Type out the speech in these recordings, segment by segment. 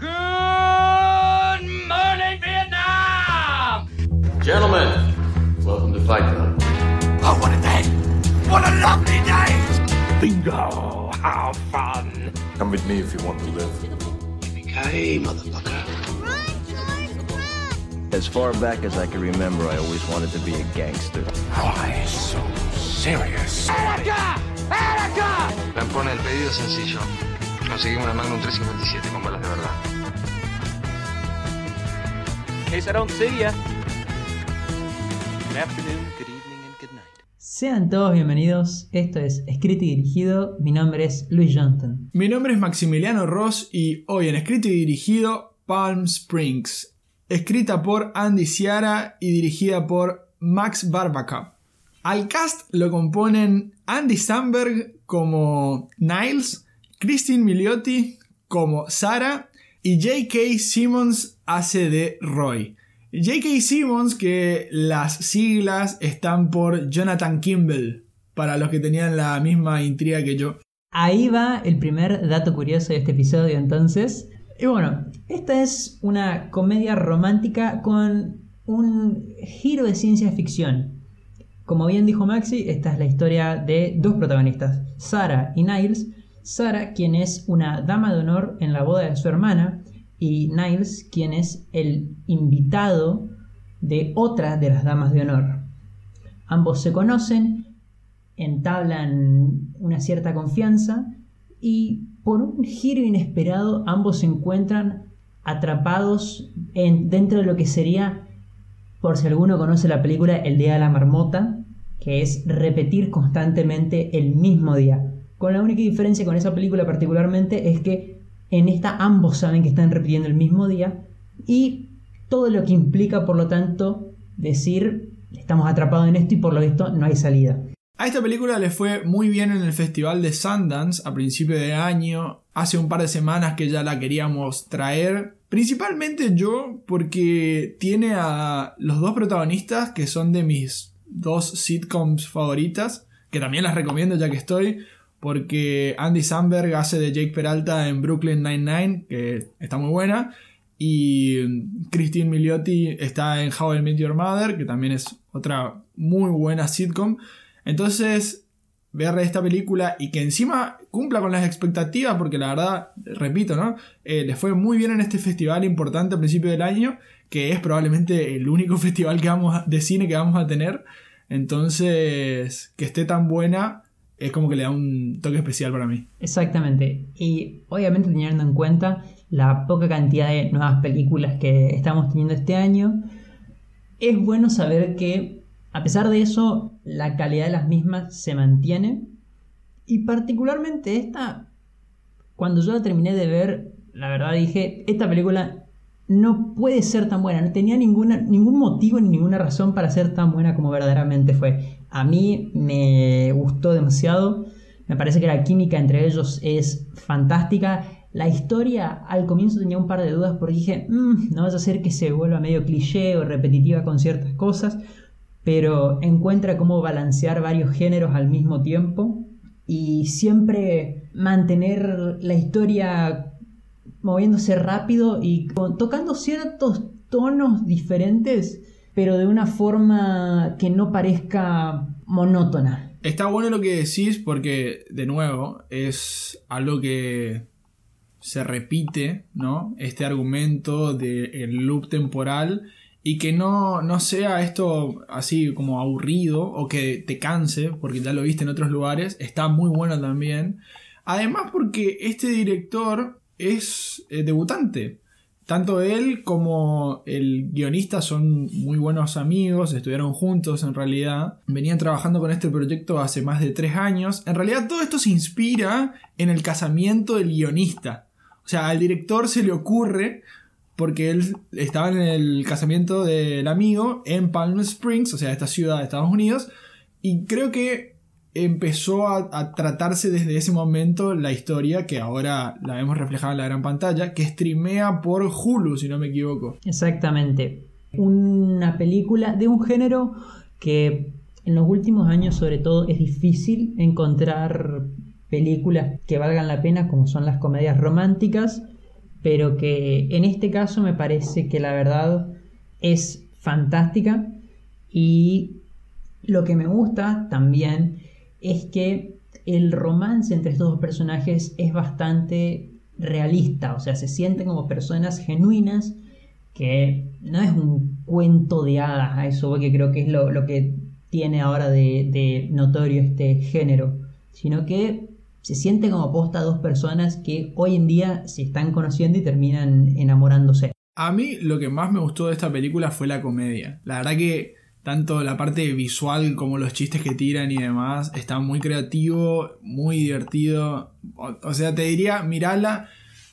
Good morning, Vietnam! Gentlemen, welcome to Fight Club. Oh, what a day! What a lovely day! Bingo! How fun! Come with me if you want to live. Hey, motherfucker. As far back as I can remember, I always wanted to be a gangster. Why so serious? ¡Erica! ¡Erica! Lampone, el pedido sencillo. Conseguimos una Magnum 357 con balas de verdad. In case I don't see ya. Good afternoon, good evening, and good night. Sean todos bienvenidos, esto es Escrito y Dirigido, mi nombre es Luis Johnson. Mi nombre es Maximiliano Ross y hoy en escrito y dirigido Palm Springs, escrita por Andy Ciara y dirigida por Max Barbacup. Al cast lo componen Andy Samberg como Niles, Christine Milioti como Sarah y J.K. Simmons hace de Roy. J.K. Simmons que las siglas están por Jonathan Kimball, para los que tenían la misma intriga que yo. Ahí va el primer dato curioso de este episodio entonces. Y bueno, esta es una comedia romántica con un giro de ciencia ficción. Como bien dijo Maxi, esta es la historia de dos protagonistas, Sarah y Niles. Sarah, quien es una dama de honor en la boda de su hermana, y Niles, quien es el invitado de otra de las damas de honor. Ambos se conocen, entablan una cierta confianza y por un giro inesperado ambos se encuentran atrapados en, dentro de lo que sería, por si alguno conoce la película El Día de la Marmota, que es repetir constantemente el mismo día. Con la única diferencia con esa película particularmente es que en esta ambos saben que están repitiendo el mismo día y todo lo que implica, por lo tanto, decir estamos atrapados en esto y por lo visto no hay salida. A esta película le fue muy bien en el festival de Sundance a principio de año. Hace un par de semanas que ya la queríamos traer. Principalmente yo porque tiene a los dos protagonistas que son de mis dos sitcoms favoritas. Que también las recomiendo ya que estoy. Porque Andy Samberg hace de Jake Peralta en Brooklyn Nine-Nine, que está muy buena. Y Christine Milioti está en How I Met Your Mother, que también es otra muy buena sitcom. Entonces, ver esta película y que encima cumpla con las expectativas, porque la verdad, repito, ¿no? Eh, les fue muy bien en este festival importante a principio del año, que es probablemente el único festival que vamos de cine que vamos a tener. Entonces, que esté tan buena es como que le da un toque especial para mí. Exactamente. Y obviamente teniendo en cuenta la poca cantidad de nuevas películas que estamos teniendo este año, es bueno saber que a pesar de eso la calidad de las mismas se mantiene. Y particularmente esta, cuando yo la terminé de ver, la verdad dije, esta película no puede ser tan buena, no tenía ninguna, ningún motivo ni ninguna razón para ser tan buena como verdaderamente fue. A mí me gustó demasiado, me parece que la química entre ellos es fantástica. La historia al comienzo tenía un par de dudas porque dije, "Mm, no vaya a ser que se vuelva medio cliché o repetitiva con ciertas cosas, pero encuentra cómo balancear varios géneros al mismo tiempo y siempre mantener la historia moviéndose rápido y tocando ciertos tonos diferentes, pero de una forma que no parezca monótona. Está bueno lo que decís porque, de nuevo, es algo que se repite, ¿no? Este argumento del loop temporal y que no, no sea esto así como aburrido o que te canse, porque ya lo viste en otros lugares, está muy bueno también. Además porque este director es eh, debutante. Tanto él como el guionista son muy buenos amigos, estudiaron juntos en realidad, venían trabajando con este proyecto hace más de tres años. En realidad todo esto se inspira en el casamiento del guionista. O sea, al director se le ocurre porque él estaba en el casamiento del amigo en Palm Springs, o sea, esta ciudad de Estados Unidos, y creo que empezó a, tratarse desde ese momento la historia que ahora la vemos reflejada en la gran pantalla, que streamea por Hulu, si no me equivoco. Exactamente. Una película de un género que en los últimos años sobre todo es difícil encontrar películas que valgan la pena como son las comedias románticas pero que en este caso me parece que la verdad es fantástica y lo que me gusta también es que el romance entre estos dos personajes es bastante realista, o sea, se sienten como personas genuinas, que no es un cuento de hadas, a eso que creo que es lo, que tiene ahora de, de, notorio este género, sino que se siente como posta dos personas que hoy en día se están conociendo y terminan enamorándose. A mí lo que más me gustó de esta película fue la comedia. La verdad que tanto la parte visual como los chistes que tiran y demás está muy creativo, muy divertido. O, sea, te diría, mirala.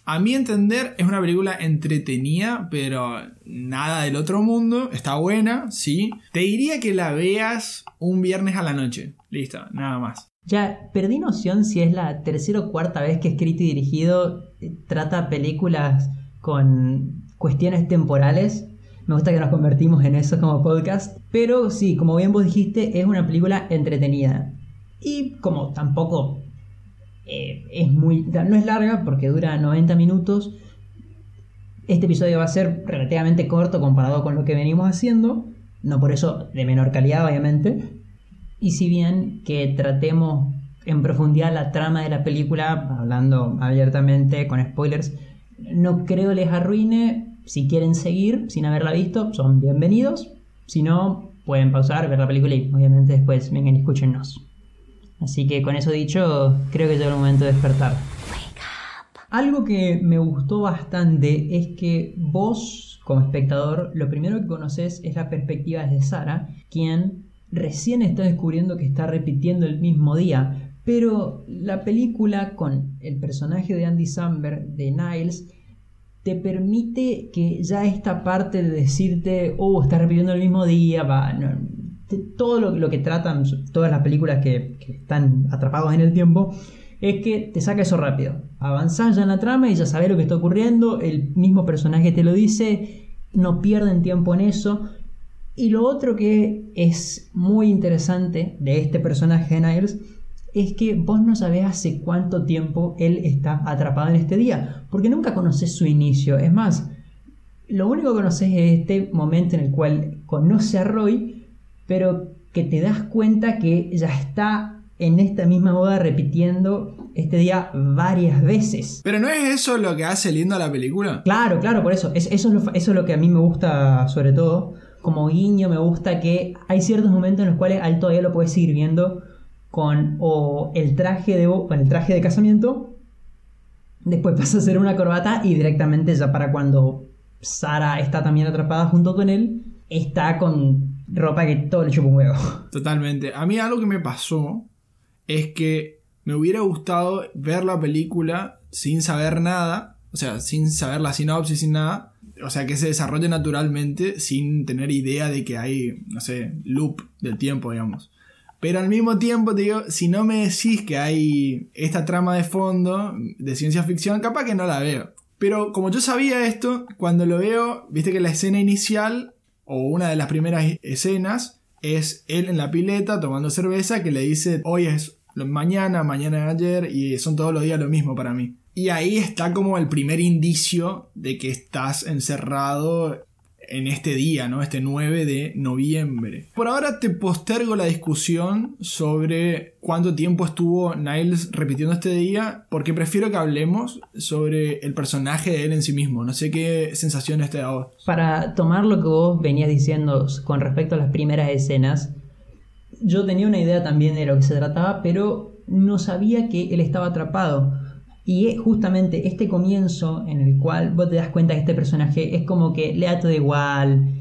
A mi entender es una película entretenida, pero nada del otro mundo. Está buena, sí. Te diría que la veas un viernes a la noche. Listo, nada más. Ya perdí noción si es la tercera o cuarta vez que escrito y dirigido eh, trata películas con cuestiones temporales. Me gusta que nos convertimos en eso como podcast. Pero sí, como bien vos dijiste, es una película entretenida. Y como tampoco eh, es muy. no es larga porque dura 90 minutos. Este episodio va a ser relativamente corto comparado con lo que venimos haciendo. No por eso de menor calidad, obviamente. Y si bien que tratemos en profundidad la trama de la película, hablando abiertamente con spoilers, no creo les arruine. Si quieren seguir sin haberla visto, son bienvenidos. Si no, pueden pausar, ver la película y obviamente después vengan y escúchennos. Así que con eso dicho, creo que llegó el momento de despertar. Algo que me gustó bastante es que vos, como espectador, lo primero que conoces es la perspectiva de Sara, quien recién está descubriendo que está repitiendo el mismo día. Pero la película con el personaje de Andy Samberg, de Niles, te permite que ya esta parte de decirte, oh, está repitiendo el mismo día, va, todo lo, que tratan todas las películas que, están atrapados en el tiempo, es que te saca eso rápido. Avanzás ya en la trama y ya sabes lo que está ocurriendo, el mismo personaje te lo dice, no pierden tiempo en eso. Y lo otro que es muy interesante de este personaje de Niles es que vos no sabés hace cuánto tiempo él está atrapado en este día, porque nunca conoces su inicio. Es más, lo único que conoces es este momento en el cual conoce a Roy, pero que te das cuenta que ya está en esta misma boda repitiendo este día varias veces. Pero no es eso lo que hace lindo la película. Claro, claro, por eso. eso, es lo, eso es lo que a mí me gusta sobre todo como guiño me gusta que hay ciertos momentos en los cuales al todavía lo puedes seguir viendo con o el traje de el traje de casamiento después pasa a ser una corbata y directamente ya para cuando Sara está también atrapada junto con él está con ropa que todo le chupa un huevo totalmente a mí algo que me pasó es que me hubiera gustado ver la película sin saber nada o sea sin saber la sinopsis sin nada o sea, que se desarrolle naturalmente sin tener idea de que hay, no sé, loop del tiempo, digamos. Pero al mismo tiempo, te digo, si no me decís que hay esta trama de fondo de ciencia ficción, capaz que no la veo. Pero como yo sabía esto, cuando lo veo, viste que la escena inicial, o una de las primeras escenas, es él en la pileta tomando cerveza que le dice, hoy es mañana, mañana es ayer, y son todos los días lo mismo para mí. Y ahí está como el primer indicio de que estás encerrado en este día, ¿no? Este 9 de noviembre. Por ahora te postergo la discusión sobre cuánto tiempo estuvo Niles repitiendo este día, porque prefiero que hablemos sobre el personaje de él en sí mismo. No sé qué sensaciones te da Para tomar lo que vos venías diciendo con respecto a las primeras escenas, yo tenía una idea también de lo que se trataba, pero no sabía que él estaba atrapado. Y justamente este comienzo en el cual vos te das cuenta que este personaje es como que le da todo igual.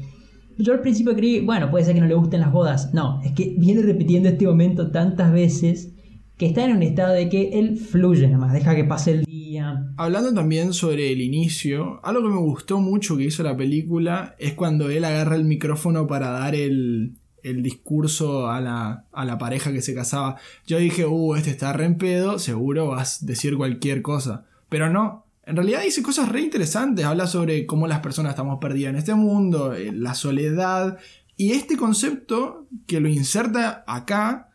Yo al principio creí, bueno, puede ser que no le gusten las bodas. No, es que viene repitiendo este momento tantas veces que está en un estado de que él fluye nada más, deja que pase el día. Hablando también sobre el inicio, algo que me gustó mucho que hizo la película es cuando él agarra el micrófono para dar el, el discurso a la, pareja que se casaba. Yo dije, uh, este está re en pedo, seguro vas a decir cualquier cosa. Pero no, en realidad dice cosas re interesantes. Habla sobre cómo las personas estamos perdidas en este mundo, eh, la soledad. Y este concepto que lo inserta acá,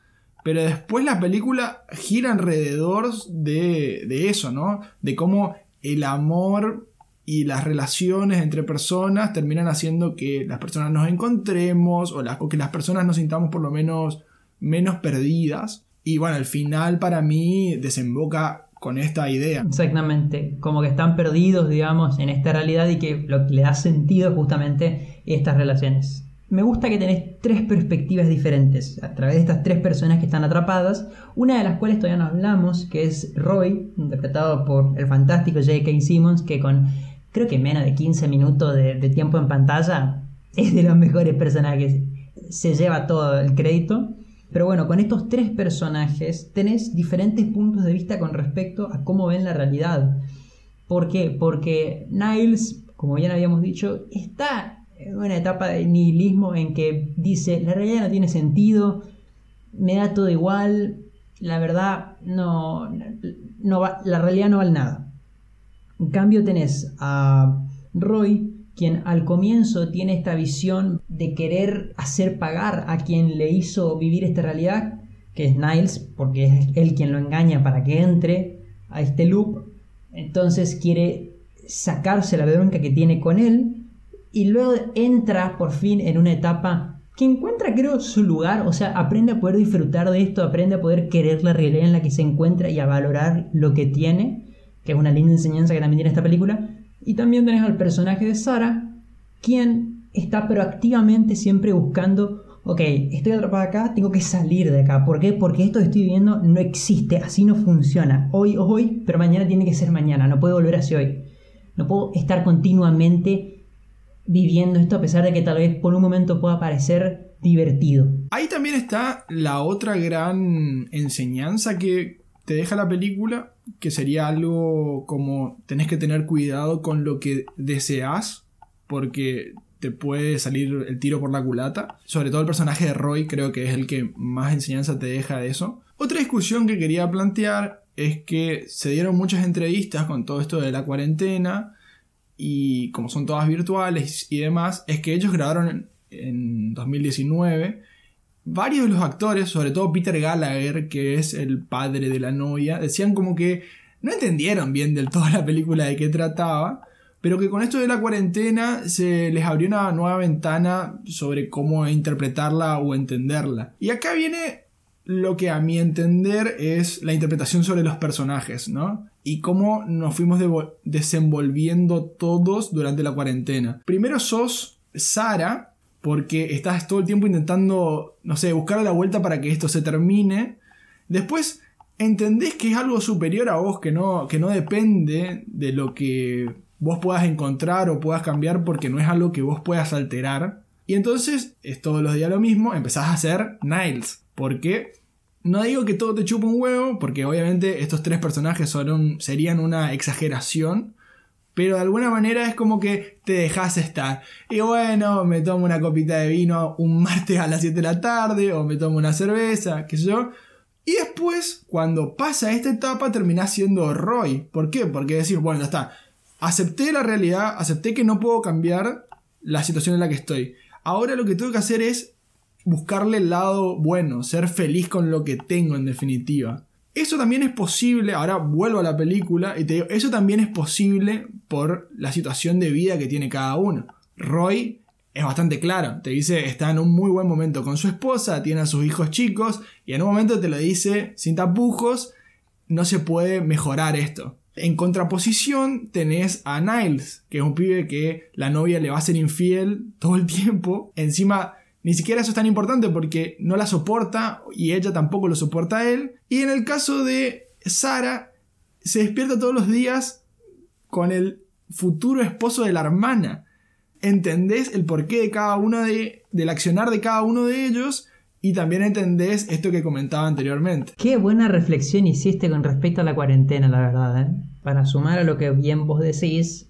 pero después la película gira alrededor de, de eso, ¿no? De cómo el amor y las relaciones entre personas terminan haciendo que las personas nos encontremos o, o que las personas nos sintamos por lo menos menos perdidas. Y bueno, al final para mí desemboca con esta idea. Exactamente, como que están perdidos, digamos, en esta realidad y que lo que le da sentido es justamente estas relaciones. Me gusta que tenés tres perspectivas diferentes a través de estas tres personas que están atrapadas, una de las cuales todavía no hablamos, que es Roy, interpretado por el fantástico J.K. Simmons, que con creo que menos de 15 minutos de, tiempo en pantalla es de los mejores personajes, se lleva todo el crédito. Pero bueno, con estos tres personajes tenés diferentes puntos de vista con respecto a cómo ven la realidad. ¿Por qué? Porque Niles, como bien habíamos dicho, está en una etapa de nihilismo en que dice, la realidad no tiene sentido, me da todo igual, la verdad no, no va, la realidad no vale nada. En cambio tenés a Roy, quien al comienzo tiene esta visión de querer hacer pagar a quien le hizo vivir esta realidad, que es Niles, porque es él quien lo engaña para que entre a este loop. Entonces quiere sacarse la bronca que tiene con él y luego entra por fin en una etapa que encuentra creo su lugar, o sea, aprende a poder disfrutar de esto, aprende a poder querer la realidad en la que se encuentra y a valorar lo que tiene, que es una linda enseñanza que también tiene esta película. Y también tenés al personaje de Sara, quien está proactivamente siempre buscando, ok, estoy atrapada acá, tengo que salir de acá. ¿Por qué? Porque esto que estoy viviendo no existe, así no funciona. Hoy hoy, pero mañana tiene que ser mañana, no puedo volver hacia hoy. No puedo estar continuamente viviendo esto a pesar de que tal vez por un momento pueda parecer divertido. Ahí también está la otra gran enseñanza que te deja la película, que sería algo como tenés que tener cuidado con lo que deseas, porque te puede salir el tiro por la culata. Sobre todo el personaje de Roy creo que es el que más enseñanza te deja de eso. Otra discusión que quería plantear es que se dieron muchas entrevistas con todo esto de la cuarentena y como son todas virtuales y demás, es que ellos grabaron en, en 2019 varios de los actores, sobre todo Peter Gallagher, que es el padre de la novia, decían como que no entendieron bien del todo la película de qué trataba, pero que con esto de la cuarentena se les abrió una nueva ventana sobre cómo interpretarla o entenderla. Y acá viene lo que a mi entender es la interpretación sobre los personajes, ¿no? Y cómo nos fuimos desenvolviendo todos durante la cuarentena. Primero sos Sara, porque estás todo el tiempo intentando, no sé, buscar la vuelta para que esto se termine. Después entendés que es algo superior a vos, que no, que no depende de lo que vos puedas encontrar o puedas cambiar porque no es algo que vos puedas alterar. Y entonces es todos los días lo mismo, empezás a hacer Niles. Porque no digo que todo te chupa un huevo, porque obviamente estos tres personajes son serían una exageración pero de alguna manera es como que te dejas estar. Y bueno, me tomo una copita de vino un martes a las 7 de la tarde, o me tomo una cerveza, qué sé yo. Y después, cuando pasa esta etapa, terminás siendo Roy. ¿Por qué? Porque decir, bueno, ya está. Acepté la realidad, acepté que no puedo cambiar la situación en la que estoy. Ahora lo que tengo que hacer es buscarle el lado bueno, ser feliz con lo que tengo en definitiva. Eso también es posible, ahora vuelvo a la película y te digo, eso también es posible por la situación de vida que tiene cada uno. Roy es bastante claro, te dice, está en un muy buen momento con su esposa, tiene a sus hijos chicos y en un momento te lo dice sin tapujos, no se puede mejorar esto. En contraposición tenés a Niles, que es un pibe que la novia le va a ser infiel todo el tiempo, encima ni siquiera eso es tan importante porque no la soporta y ella tampoco lo soporta a él. Y en el caso de Sara, se despierta todos los días con el futuro esposo de la hermana. Entendés el porqué de cada uno de, del accionar de cada uno de ellos y también entendés esto que comentaba anteriormente. Qué buena reflexión hiciste con respecto a la cuarentena, la verdad. ¿eh? Para sumar a lo que bien vos decís,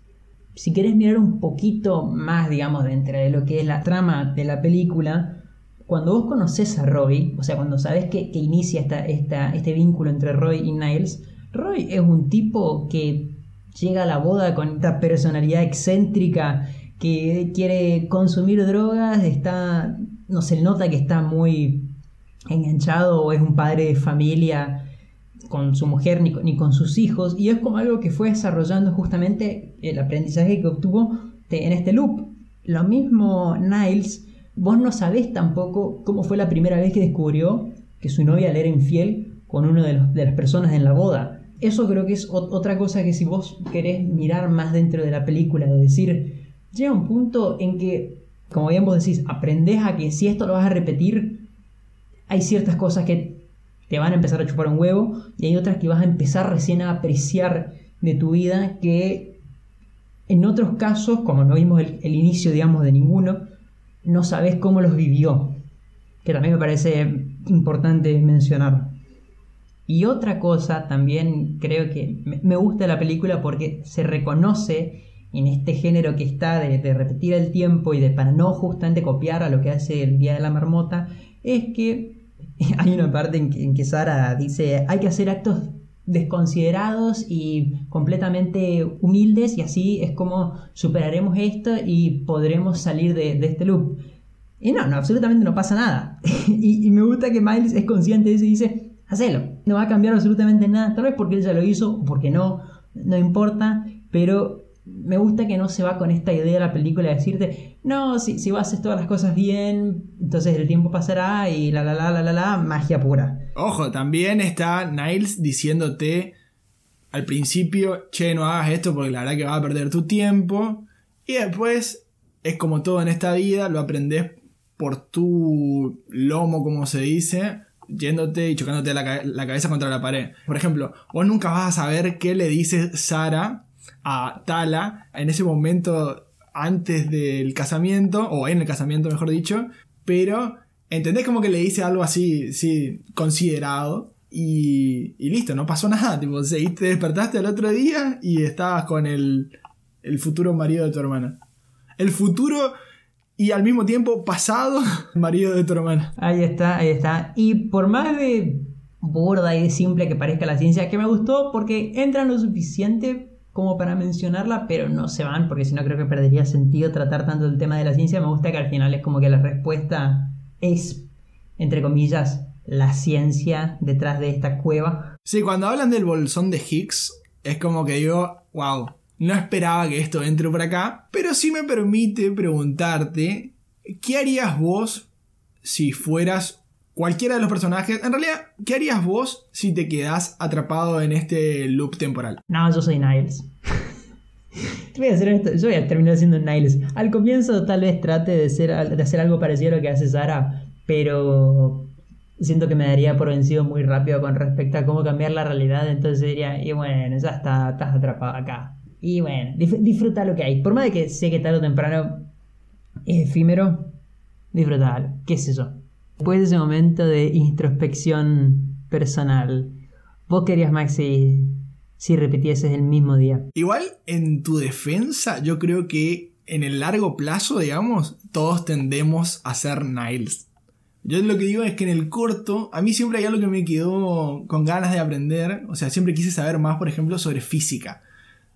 si querés mirar un poquito más, digamos, dentro de lo que es la trama de la película, cuando vos conoces a Roy, o sea, cuando sabes que, inicia esta, este vínculo entre Roy y Niles, Roy es un tipo que llega a la boda con esta personalidad excéntrica que quiere consumir drogas, está, no se nota que está muy enganchado o es un padre de familia con su mujer ni con, sus hijos y es como algo que fue desarrollando justamente el aprendizaje que obtuvo en este loop. Lo mismo Niles, vos no sabés tampoco cómo fue la primera vez que descubrió que su novia le era infiel con una de, de las personas en la boda. Eso creo que es ot- otra cosa que si vos querés mirar más dentro de la película, de decir, llega un punto en que, como bien vos decís, aprendés a que si esto lo vas a repetir, hay ciertas cosas que te van a empezar a chupar un huevo y hay otras que vas a empezar recién a apreciar de tu vida que en otros casos, como no vimos el, inicio, digamos, de ninguno, no sabes cómo los vivió, que también me parece importante mencionar. Y otra cosa también creo que me- me gusta la película porque se reconoce en este género que está de, de repetir el tiempo y de para no justamente copiar a lo que hace el Día de la Marmota, es que hay una parte en que, en Sara dice hay que hacer actos desconsiderados y completamente humildes y así es como superaremos esto y podremos salir de, este loop. Y no, no, absolutamente no pasa nada. y, y me gusta que Miles es consciente de eso y dice, hacelo. No va a cambiar absolutamente nada. Tal vez porque él ya lo hizo o porque no, no importa. Pero me gusta que no se va con esta idea de la película de decirte, no, si, si vos haces todas las cosas bien, entonces el tiempo pasará y la la la la la la, magia pura. Ojo, también está Niles diciéndote al principio, che, no hagas esto porque la verdad que vas a perder tu tiempo. Y después es como todo en esta vida, lo aprendes por tu lomo, como se dice, yéndote y chocándote la, la cabeza contra la pared. Por ejemplo, vos nunca vas a saber qué le dice Sara a Tala en ese momento antes del casamiento, o en el casamiento mejor dicho, pero entendés como que le dice algo así, sí, considerado. Y, y listo, no pasó nada. Tipo, seguiste, te despertaste el otro día y estabas con el, el futuro marido de tu hermana. El futuro y al mismo tiempo pasado marido de tu hermana. Ahí está, ahí está. Y por más de burda y de simple que parezca la ciencia, que me gustó porque entran lo suficiente como para mencionarla, pero no se van, porque si no creo que perdería sentido tratar tanto el tema de la ciencia. Me gusta que al final es como que la respuesta es, entre comillas, la ciencia detrás de esta cueva. Sí, cuando hablan del bolsón de Higgs, es como que digo, wow, no esperaba que esto entre por acá, pero sí me permite preguntarte, ¿qué harías vos si fueras cualquiera de los personajes? En realidad, ¿qué harías vos si te quedás atrapado en este loop temporal? No, yo soy Niles. Voy a hacer esto, yo voy a terminar siendo Niles. Al comienzo tal vez trate de, hacer algo parecido a lo que hace Sara, pero siento que me daría por vencido muy rápido con respecto a cómo cambiar la realidad, entonces diría, y bueno, ya está, estás atrapado acá. Y bueno, disfruta lo que hay. Por más de que sé que tarde o temprano es efímero, disfrutalo, qué sé yo. Después de ese momento de introspección personal, vos querías, Maxi, si repitieses el mismo día. Igual, en tu defensa, yo creo que en el largo plazo, digamos, todos tendemos a ser Niles. Yo lo que digo es que en el corto, a mí siempre hay algo que me quedó con ganas de aprender. O sea, siempre quise saber más, por ejemplo, sobre física.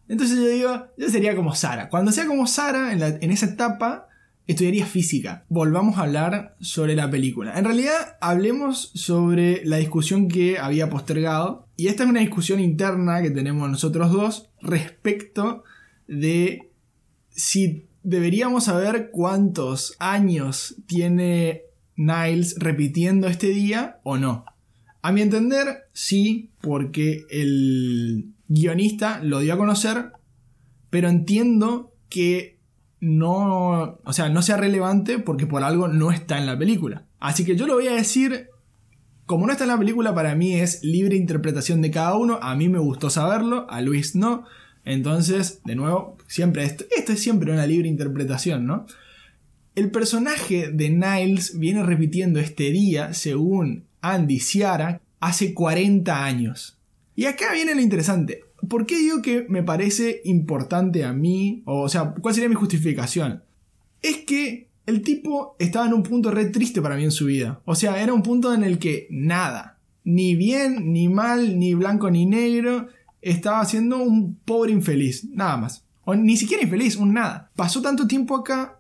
Entonces yo digo, yo sería como Sara. Cuando sea como Sara, en, esa etapa, estudiaría física. Volvamos a hablar sobre la película. En realidad, hablemos sobre la discusión que había postergado. Y esta es una discusión interna que tenemos nosotros dos respecto de si deberíamos saber cuántos años tiene Niles repitiendo este día o no. A mi entender, sí, porque el guionista lo dio a conocer, pero entiendo que no, o sea, no sea relevante porque por algo no está en la película. Así que yo lo voy a decir, como no está en la película, para mí es libre interpretación de cada uno. A mí me gustó saberlo, a Luis no. Entonces, de nuevo, siempre esto, esto es siempre una libre interpretación, ¿no? El personaje de Niles viene repitiendo este día, según Andy Ciara, hace 40 años. Y acá viene lo interesante. ¿Por qué digo que me parece importante a mí? O sea, ¿cuál sería mi justificación? Es que el tipo estaba en un punto re triste para mí en su vida. O sea, era un punto en el que nada, ni bien, ni mal, ni blanco, ni negro, estaba siendo un pobre infeliz, nada más. O ni siquiera infeliz, un nada. Pasó tanto tiempo acá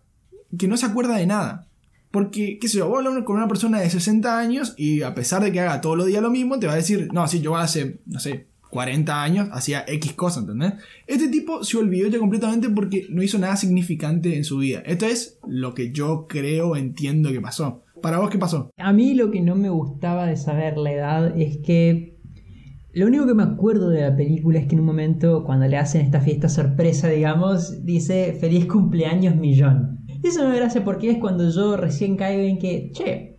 que no se acuerda de nada. Porque, qué sé yo, vos hablas con una persona de 60 años y a pesar de que haga todos los días lo mismo, te va a decir, no, sí, yo hace, no sé, 40 años hacía X cosa, ¿entendés? Este tipo se olvidó ya completamente porque no hizo nada significante en su vida. Esto es lo que yo creo, entiendo que pasó. ¿Para vos qué pasó? A mí lo que no me gustaba de saber la edad es que lo único que me acuerdo de la película es que en un momento, cuando le hacen esta fiesta sorpresa, digamos, dice feliz cumpleaños millón. Y eso me gracia porque es cuando yo recién caigo en que, che,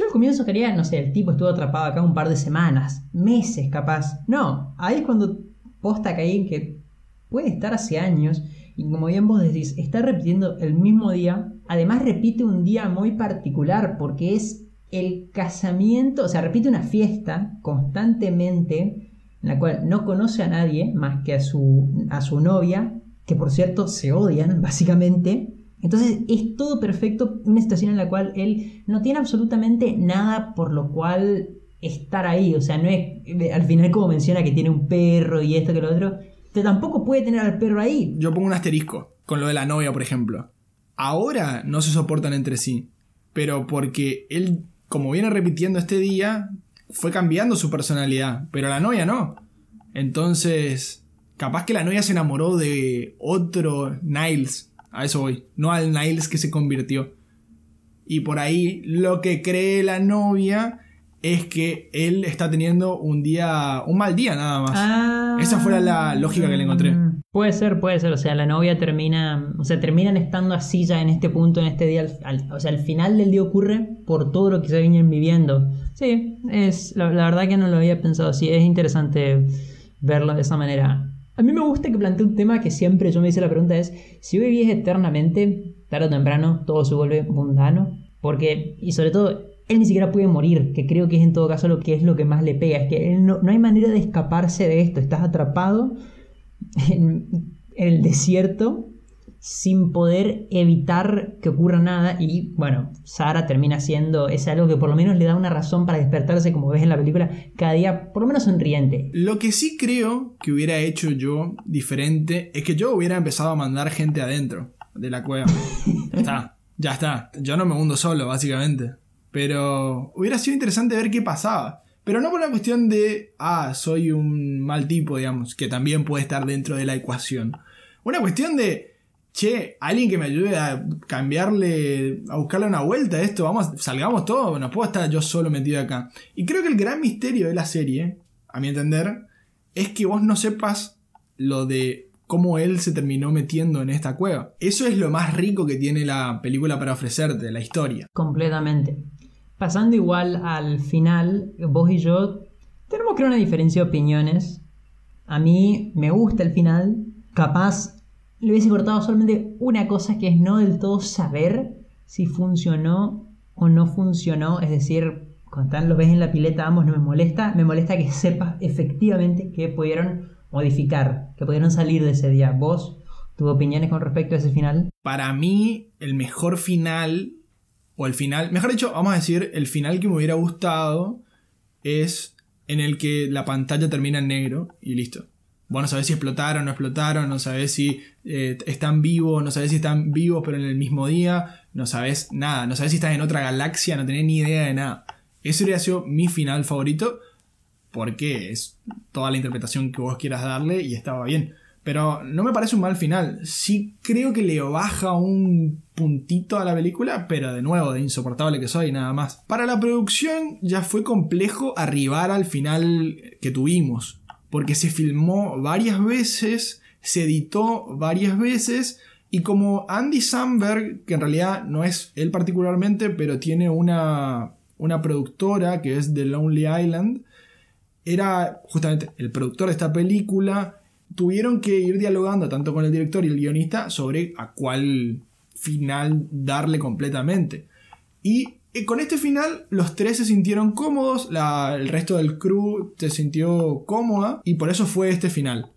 yo al comienzo quería, no sé, el tipo estuvo atrapado acá un par de semanas, meses capaz. No, ahí es cuando posta caí que puede estar hace años y como bien vos decís, está repitiendo el mismo día. Además repite un día muy particular porque es el casamiento, o sea, repite una fiesta constantemente en la cual no conoce a nadie más que a su, a su novia, que por cierto se odian básicamente. Entonces es todo perfecto, una situación en la cual él no tiene absolutamente nada por lo cual estar ahí. O sea, no es, al final como menciona que tiene un perro y esto que lo otro, pero tampoco puede tener al perro ahí. Yo pongo un asterisco con lo de la novia, por ejemplo. Ahora no se soportan entre sí, pero porque él, como viene repitiendo este día, fue cambiando su personalidad, pero la novia no. Entonces, capaz que la novia se enamoró de otro Niles, a eso voy, no al Niles que se convirtió. Y por ahí lo que cree la novia es que él está teniendo un día, un mal día nada más. Ah. Esa fue la lógica que le encontré. Puede ser, puede ser. O sea, la novia termina. O sea, terminan estando así ya en este punto, en este día. al- al- o sea, el final del día ocurre por todo lo que se vienen viviendo. Sí, es. La, la verdad que no lo había pensado así. Es interesante verlo de esa manera. A mí me gusta que plantee un tema que siempre yo me hice la pregunta: es si hoy vives eternamente, tarde o temprano, todo se vuelve mundano. Porque, y sobre todo, él ni siquiera puede morir, que creo que es en todo caso lo que es lo que más le pega. Es que él no, no hay manera de escaparse de esto. Estás atrapado en el desierto sin poder evitar que ocurra nada y bueno, Sara termina siendo, es algo que por lo menos le da una razón para despertarse como ves en la película, cada día por lo menos sonriente. Lo que sí creo que hubiera hecho yo diferente es que yo hubiera empezado a mandar gente adentro de la cueva. está, ya está. Yo no me hundo solo, básicamente. Pero hubiera sido interesante ver qué pasaba. Pero no por una cuestión de, ah, soy un mal tipo, digamos, que también puede estar dentro de la ecuación. Una cuestión de, che, alguien que me ayude a cambiarle, a buscarle una vuelta a esto, vamos, salgamos todos, no puedo estar yo solo metido acá. Y creo que el gran misterio de la serie, a mi entender, es que vos no sepas lo de cómo él se terminó metiendo en esta cueva. Eso es lo más rico que tiene la película para ofrecerte, la historia. Completamente. Pasando igual al final, vos y yo tenemos creo una diferencia de opiniones. A mí me gusta el final. Capaz le hubiese cortado solamente una cosa que es no del todo saber si funcionó o no funcionó. Es decir, cuando están- lo ves en la pileta ambos no me molesta. Me molesta que sepas efectivamente que pudieron modificar, que pudieron salir de ese día. ¿Vos, tus opiniones con respecto a ese final? Para mí, el mejor final, o el final, mejor dicho, vamos a decir, el final que me hubiera gustado es en el que la pantalla termina en negro y listo. Vos no sabés si explotaron o no explotaron, no sabés si eh, están vivos, no sabés si están vivos pero en el mismo día, no sabés nada, no sabés si estás en otra galaxia, no tenés ni idea de nada. Ese hubiera sido mi final favorito porque es toda la interpretación que vos quieras darle y estaba bien. Pero no me parece un mal final. Sí creo que le baja un puntito a la película, pero de nuevo, de insoportable que soy, nada más. Para la producción ya fue complejo arribar al final que tuvimos, porque se filmó varias veces, se editó varias veces, y como Andy Samberg, que en realidad no es él particularmente, pero tiene una, una productora que es The Lonely Island, era justamente el productor de esta película, tuvieron que ir dialogando tanto con el director y el guionista sobre a cuál final darle completamente. Y eh, con este final los tres se sintieron cómodos, la- el resto del crew se sintió cómoda y por eso fue este final.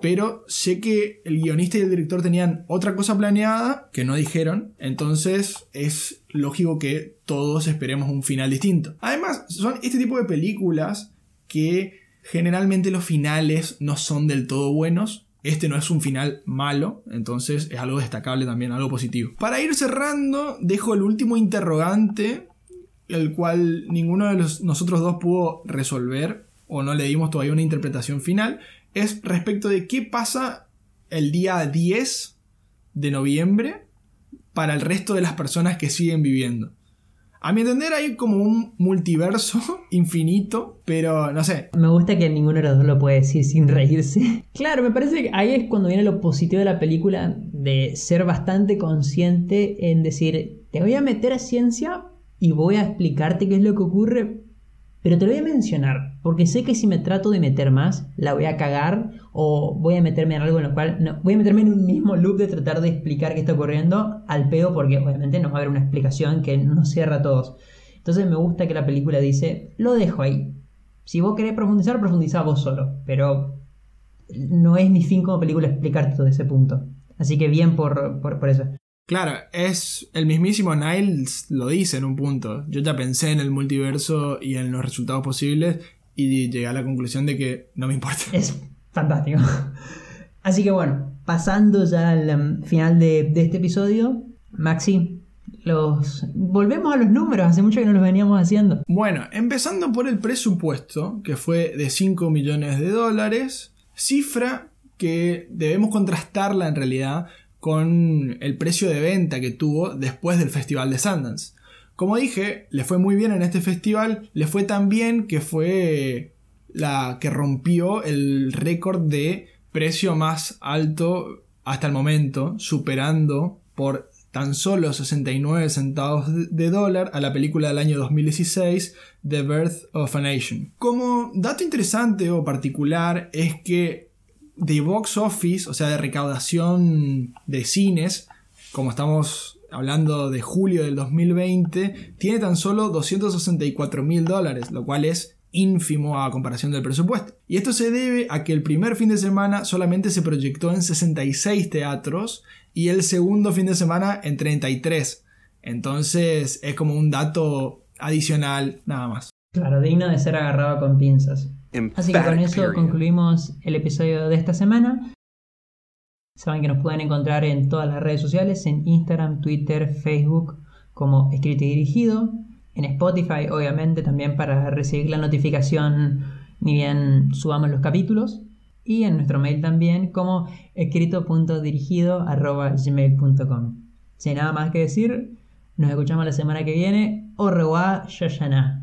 Pero sé que el guionista y el director tenían otra cosa planeada que no dijeron, entonces es lógico que todos esperemos un final distinto. Además, son este tipo de películas que generalmente los finales no son del todo buenos este no es un final malo, entonces es algo destacable también, algo positivo. Para ir cerrando, dejo el último interrogante, el cual ninguno de los, nosotros dos pudo resolver, o no le dimos todavía una interpretación final, es respecto de qué pasa el día 10 de noviembre para el resto de las personas que siguen viviendo. A mi entender hay como un multiverso infinito, pero no sé. Me gusta que ninguno de los dos lo puede decir sin reírse. Claro, me parece que ahí es cuando viene lo positivo de la película, de ser bastante consciente en decir, te voy a meter a ciencia y voy a explicarte qué es lo que ocurre, pero te lo voy a mencionar, porque sé que si me trato de meter más, la voy a cagar o voy a meterme en algo en lo cual... No, voy a meterme en un mismo loop de tratar de explicar qué está ocurriendo al pedo, porque obviamente no va a haber una explicación que no cierra a todos. Entonces me gusta que la película dice, lo dejo ahí. Si vos querés profundizar, profundiza vos solo, pero no es mi fin como película explicarte todo ese punto. Así que bien por, por, por eso. Claro, es el mismísimo Niles lo dice en un punto. Yo ya pensé en el multiverso y en los resultados posibles y llegué a la conclusión de que no me importa. Es fantástico. Así que bueno, pasando ya al um, final de, de, este episodio, Maxi, los volvemos a los números, hace mucho que no los veníamos haciendo. Bueno, empezando por el presupuesto, que fue de 5 millones de dólares, cifra que debemos contrastarla en realidad con el precio de venta que tuvo después del Festival de Sundance. Como dije, le fue muy bien en este festival, le fue tan bien que fue la que rompió el récord de precio más alto hasta el momento, superando por tan solo 69 centavos de dólar a la película del año 2016, The Birth of a Nation. Como dato interesante o particular es que de box office, o sea, de recaudación de cines, como estamos hablando de julio del 2020, tiene tan solo 264 mil dólares, lo cual es ínfimo a comparación del presupuesto. Y esto se debe a que el primer fin de semana solamente se proyectó en 66 teatros y el segundo fin de semana en 33. Entonces es como un dato adicional nada más. Claro, digno de ser agarrado con pinzas. Así que con eso concluimos el episodio de esta semana. Saben que nos pueden encontrar en todas las redes sociales, en Instagram, Twitter, Facebook, como escrito y dirigido. En Spotify, obviamente, también para recibir la notificación ni bien subamos los capítulos. Y en nuestro mail también como escrito.dirigido.gmail.com Sin nada más que decir, nos escuchamos la semana que viene. Revoir, Shoshana.